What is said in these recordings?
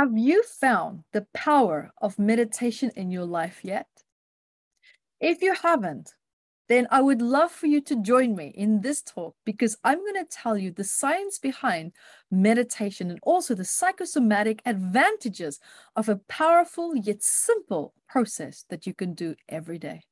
Have you found the power of meditation in your life yet? If you haven't, then I would love for you to join me in this talk because I'm going to tell you the science behind meditation and also the psychosomatic advantages of a powerful yet simple process that you can do every day.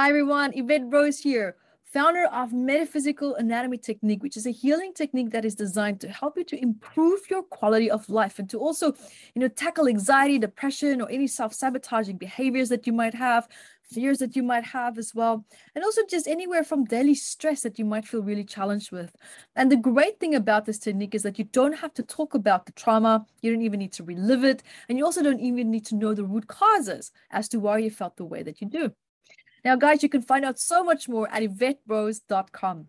Hi everyone, Yvette Rose here founder of Metaphysical Anatomy Technique, which is a healing technique that is designed to help you to improve your quality of life and to also, you know, tackle anxiety, depression, or any self-sabotaging behaviors that you might have, fears that you might have as well, and also just anywhere from daily stress that you might feel really challenged with. And the great thing about this technique is that you don't have to talk about the trauma, you don't even need to relive it, and you also don't even need to know the root causes as to why you felt the way that you do. Now, guys, you can find out so much more at YvetteRose.com.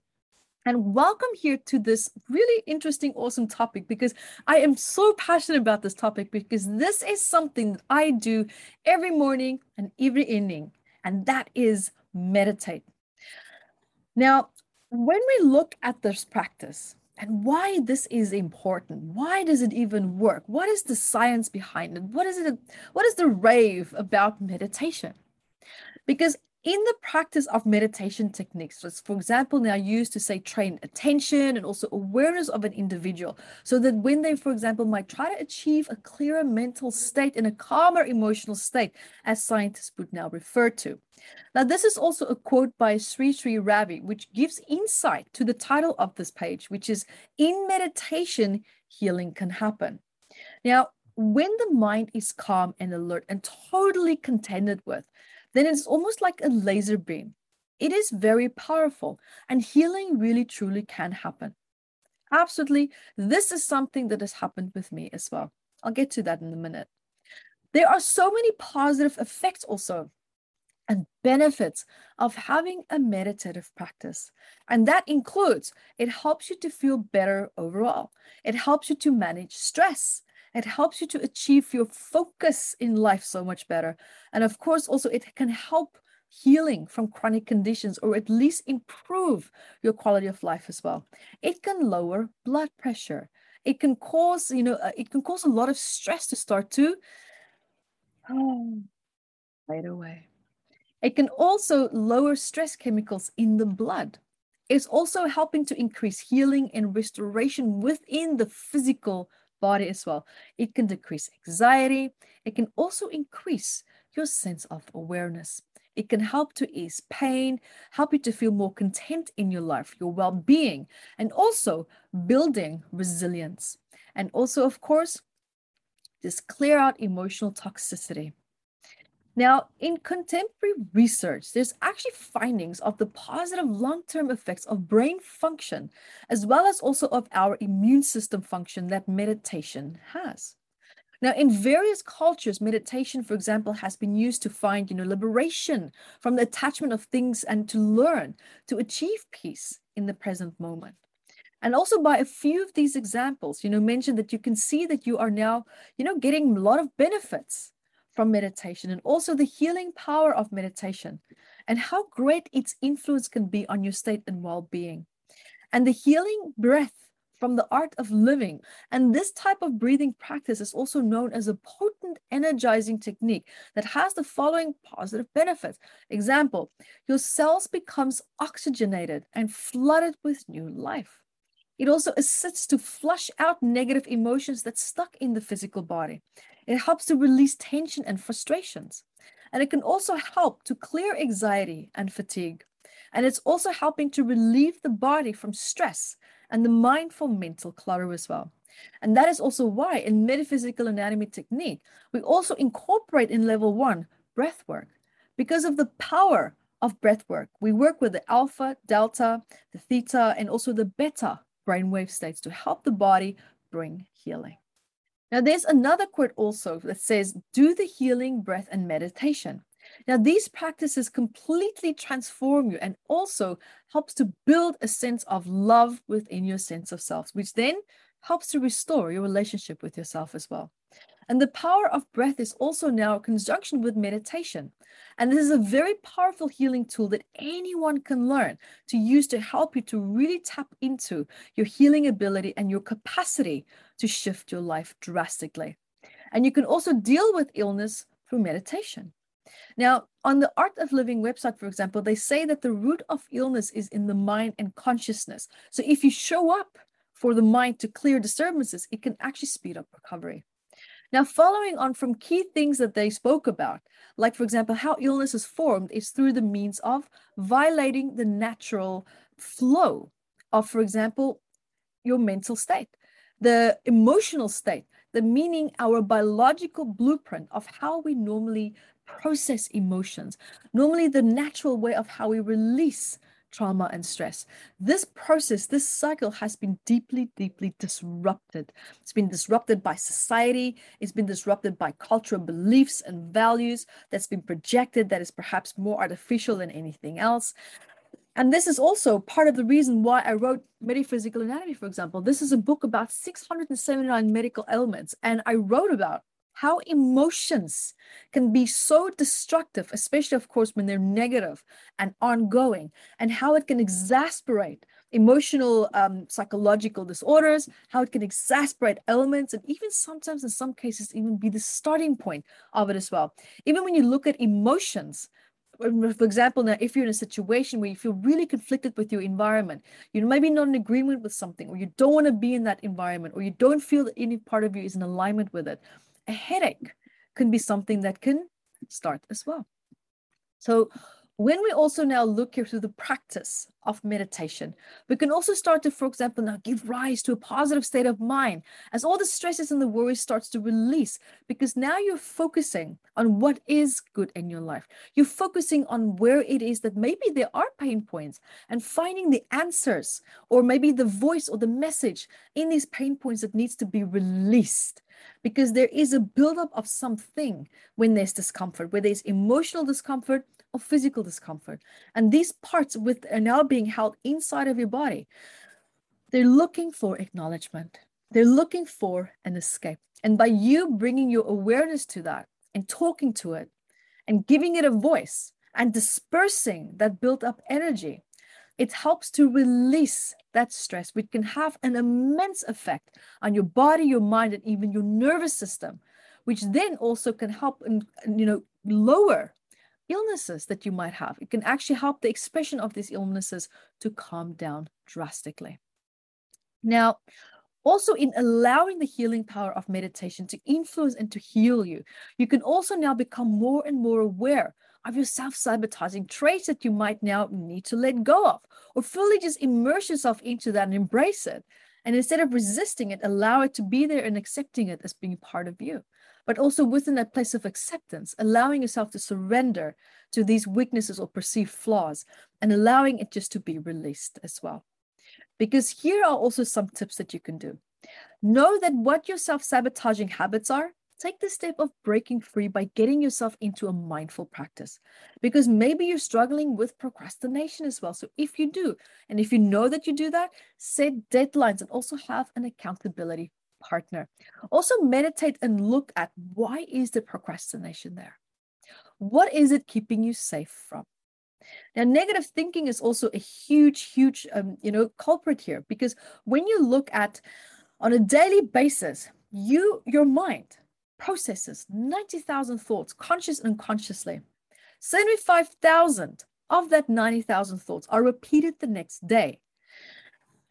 And welcome here to this really interesting, awesome topic because I am so passionate about this topic because this is something that I do every morning and every evening, and that is meditate. Now, when we look at this practice and why this is important, why does it even work? What is the science behind it? What is it? What is the rave about meditation? Because in the practice of meditation techniques, for example, now used to say train attention and also awareness of an individual, so that when they, for example, might try to achieve a clearer mental state and a calmer emotional state, as scientists would now refer to. Now, this is also a quote by Sri Sri Ravi, which gives insight to the title of this page, which is In Meditation, Healing Can Happen. Now, when the mind is calm and alert and totally contented with, then it's almost like a laser beam. It is very powerful, and healing really truly can happen. Absolutely, this is something that has happened with me as well. I'll get to that in a minute. There are so many positive effects also and benefits of having a meditative practice. And that includes it helps you to feel better overall. It helps you to manage stress. It helps you to achieve your focus in life so much better. And of course, also, it can help healing from chronic conditions or at least improve your quality of life as well. It can lower blood pressure. It can cause, you know, uh, it can cause a lot of stress to start to oh, right away. It can also lower stress chemicals in the blood. It's also helping to increase healing and restoration within the physical body as well. It can decrease anxiety. It can also increase your sense of awareness. It can help to ease pain, help you to feel more content in your life, your well being, and also building resilience. And also, of course, just clear out emotional toxicity. Now, in contemporary research, there's actually findings of the positive long-term effects of brain function, as well as also of our immune system function that meditation has. Now, in various cultures, meditation, for example, has been used to find, you know, liberation from the attachment of things and to learn to achieve peace in the present moment. And also by a few of these examples, you know, mentioned that you can see that you are now, you know, getting a lot of benefits from meditation and also the healing power of meditation and how great its influence can be on your state and well being. And the healing breath from the art of living. And this type of breathing practice is also known as a potent energizing technique that has the following positive benefits. Example, your cells becomes oxygenated and flooded with new life. It also assists to flush out negative emotions that's stuck in the physical body. It helps to release tension and frustrations. And it can also help to clear anxiety and fatigue. And it's also helping to relieve the body from stress and the mindful mental clutter as well. And that is also why in metaphysical anatomy technique, we also incorporate in level one breath work because of the power of breath work. We work with the alpha, delta, the theta, and also the beta brainwave states to help the body bring healing. Now, there's another quote also that says, do the healing breath and meditation. Now, these practices completely transform you and also helps to build a sense of love within your sense of self, which then helps to restore your relationship with yourself as well. And the power of breath is also now in conjunction with meditation. And this is a very powerful healing tool that anyone can learn to use to help you to really tap into your healing ability and your capacity to shift your life drastically. And you can also deal with illness through meditation. Now, on the Art of Living website, for example, they say that the root of illness is in the mind and consciousness. So if you show up for the mind to clear disturbances, it can actually speed up recovery. Now, following on from key things that they spoke about, like, for example, how illness is formed is through the means of violating the natural flow of, for example, your mental state, the emotional state, the meaning, our biological blueprint of how we normally process emotions, normally the natural way of how we release trauma and stress. This process, this cycle has been deeply, deeply disrupted. It's been disrupted by society, it's been disrupted by cultural beliefs and values that's been projected that is perhaps more artificial than anything else. And this is also part of the reason why I wrote Metaphysical Anatomy, for example. This is a book about 679 medical ailments, and I wrote about how emotions can be so destructive, especially, of course, when they're negative and ongoing, and how it can exasperate emotional, um, psychological disorders, how it can exasperate elements, and even sometimes, in some cases, even be the starting point of it as well. Even when you look at emotions, for example, now if you're in a situation where you feel really conflicted with your environment, you're maybe not in agreement with something, or you don't want to be in that environment, or you don't feel that any part of you is in alignment with it, a headache can be something that can start as well. So when we also now look here through the practice of meditation, we can also start to, for example, now give rise to a positive state of mind as all the stresses and the worries starts to release because now you're focusing on what is good in your life. You're focusing on where it is that maybe there are pain points and finding the answers or maybe the voice or the message in these pain points that needs to be released because there is a buildup of something when there's discomfort, where there's emotional discomfort or physical discomfort. And these parts with are now being held inside of your body. They're looking for acknowledgement. They're looking for an escape. And by you bringing your awareness to that and talking to it and giving it a voice and dispersing that built up energy, it helps to release that stress, which can have an immense effect on your body, your mind, and even your nervous system, which then also can help and you know lower illnesses that you might have. It can actually help the expression of these illnesses to calm down drastically. Now, also in allowing the healing power of meditation to influence and to heal you, you can also now become more and more aware of your self sabotaging traits that you might now need to let go of, or fully just immerse yourself into that and embrace it. And instead of resisting it, allow it to be there and accepting it as being part of you. But also within that place of acceptance, allowing yourself to surrender to these weaknesses or perceived flaws and allowing it just to be released as well. Because here are also some tips that you can do. Know that what your self sabotaging habits are take the step of breaking free by getting yourself into a mindful practice because maybe you're struggling with procrastination as well. So, if you do, and if you know that you do that, set deadlines and also have an accountability partner. Also, meditate and look at why is the procrastination there? What is it keeping you safe from? Now, negative thinking is also a huge, huge, um, you know, culprit here because when you look at on a daily basis, you, your mind, processes 90,000 thoughts, conscious and unconsciously. 75,000 of that 90,000 thoughts are repeated the next day.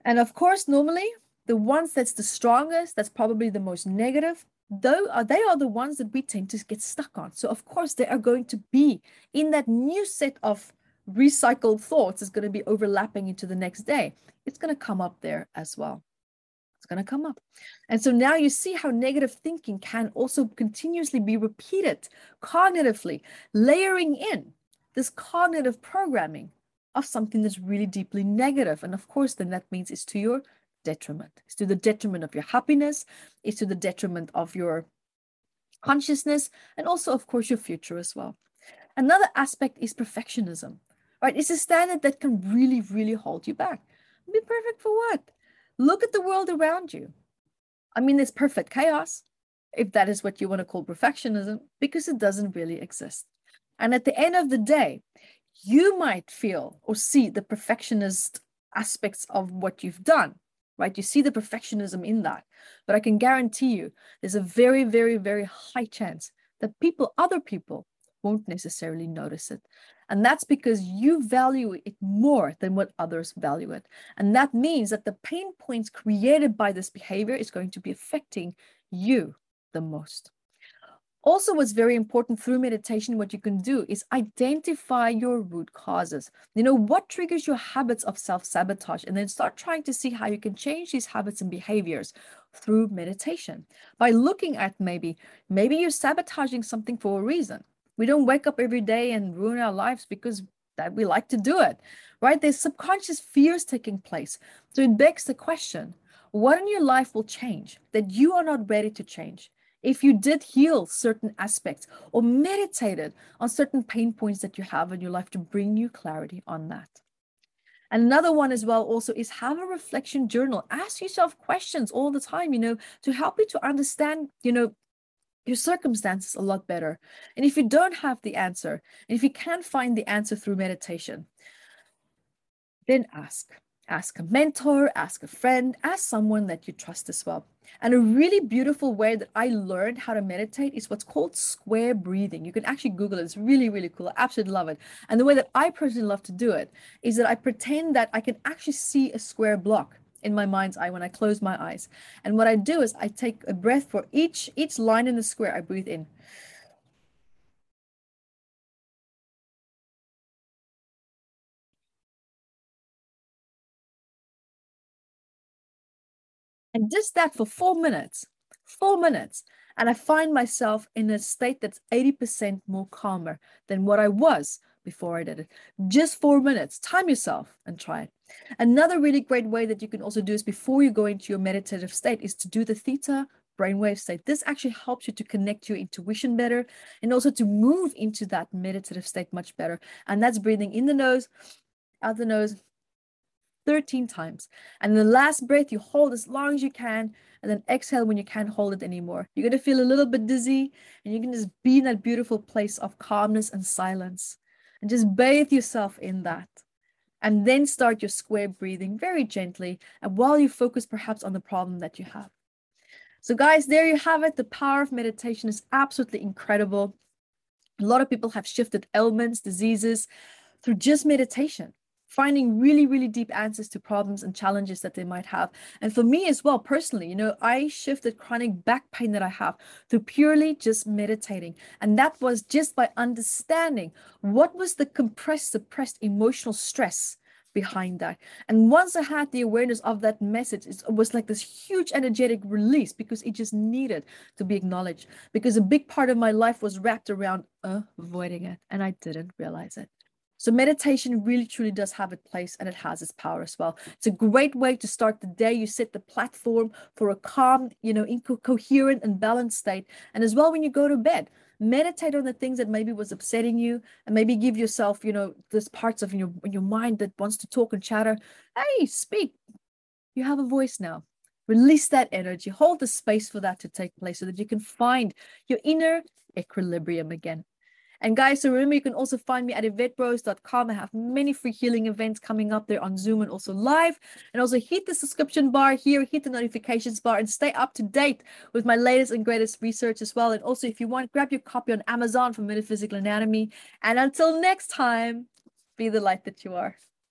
And of course, normally the ones that's the strongest, that's probably the most negative, though uh, they are the ones that we tend to get stuck on. So of course, they are going to be in that new set of recycled thoughts is going to be overlapping into the next day. It's going to come up there as well going to come up. And so now you see how negative thinking can also continuously be repeated cognitively, layering in this cognitive programming of something that's really deeply negative. And of course, then that means it's to your detriment. It's to the detriment of your happiness, it's to the detriment of your consciousness, and also, of course, your future as well. Another aspect is perfectionism, right? It's a standard that can really, really hold you back. Be perfect for what? Look at the world around you. I mean, it's perfect chaos. if that is what you want to call perfectionism, because it doesn't really exist. And at the end of the day, you might feel or see the perfectionist aspects of what you've done, right? You see the perfectionism in that. But I can guarantee you, there's a very, very, very high chance that people, other people, won't necessarily notice it. And that's because you value it more than what others value it. And that means that the pain points created by this behavior is going to be affecting you the most. Also, what's very important through meditation, what you can do is identify your root causes. You know, what triggers your habits of self sabotage, and then start trying to see how you can change these habits and behaviors through meditation by looking at maybe, maybe you're sabotaging something for a reason. We don't wake up every day and ruin our lives because that we like to do it, right? There's subconscious fears taking place. So it begs the question what in your life will change that you are not ready to change? If you did heal certain aspects or meditated on certain pain points that you have in your life to bring you clarity on that. Another one as well also is have a reflection journal. Ask yourself questions all the time, you know, to help you to understand, you know, your circumstances a lot better. And if you don't have the answer, and if you can't find the answer through meditation, then ask ask a mentor, ask a friend, ask someone that you trust as well. And a really beautiful way that I learned how to meditate is what's called square breathing. You can actually Google it. It's really, really cool. I absolutely love it. And the way that I personally love to do it is that I pretend that I can actually see a square block in my mind's eye when I close my eyes. And what I do is I take a breath for each each line in the square. I breathe in. and just that for four minutes, four minutes. And I find myself in a state that's 80% more calmer than what I was before I did it. Just four minutes. Time yourself and try it. Another really great way that you can also do is before you go into your meditative state is to do the theta brainwave state. This actually helps you to connect your intuition better and also to move into that meditative state much better. And that's breathing in the nose, out the nose, 13 times. And the last breath, you hold as long as you can, and then exhale when you can't hold it anymore. You're going to feel a little bit dizzy, and you can just be in that beautiful place of calmness and silence. And just bathe yourself in that. And then start your square breathing very gently, and while you focus perhaps on the problem that you have. So, guys, there you have it. The power of meditation is absolutely incredible. A lot of people have shifted ailments, diseases through just meditation finding really really deep answers to problems and challenges that they might have and for me as well personally you know i shifted chronic back pain that i have through purely just meditating and that was just by understanding what was the compressed suppressed emotional stress behind that. And once I had the awareness of that message, it was like this huge energetic release because it just needed to be acknowledged. Because a big part of my life was wrapped around avoiding it, and I didn't realize it. So meditation really truly does have its place and it has its power as well. It's a great way to start the day. You set the platform for a calm, you know, inco- coherent and balanced state. And as well when you go to bed, meditate on the things that maybe was upsetting you and maybe give yourself, you know, these parts of your your mind that wants to talk and chatter. Hey, speak. You have a voice now. Release that energy. Hold the space for that to take place so that you can find your inner equilibrium again. And guys, so remember you can also find me at yvetterose.com. I have many free healing events coming up there on Zoom and also live. And also hit the subscription bar here, hit the notifications bar, and stay up to date with my latest and greatest research as well. And also, if you want, grab your copy on Amazon for Metaphysical Anatomy. And until next time, be the light that you are.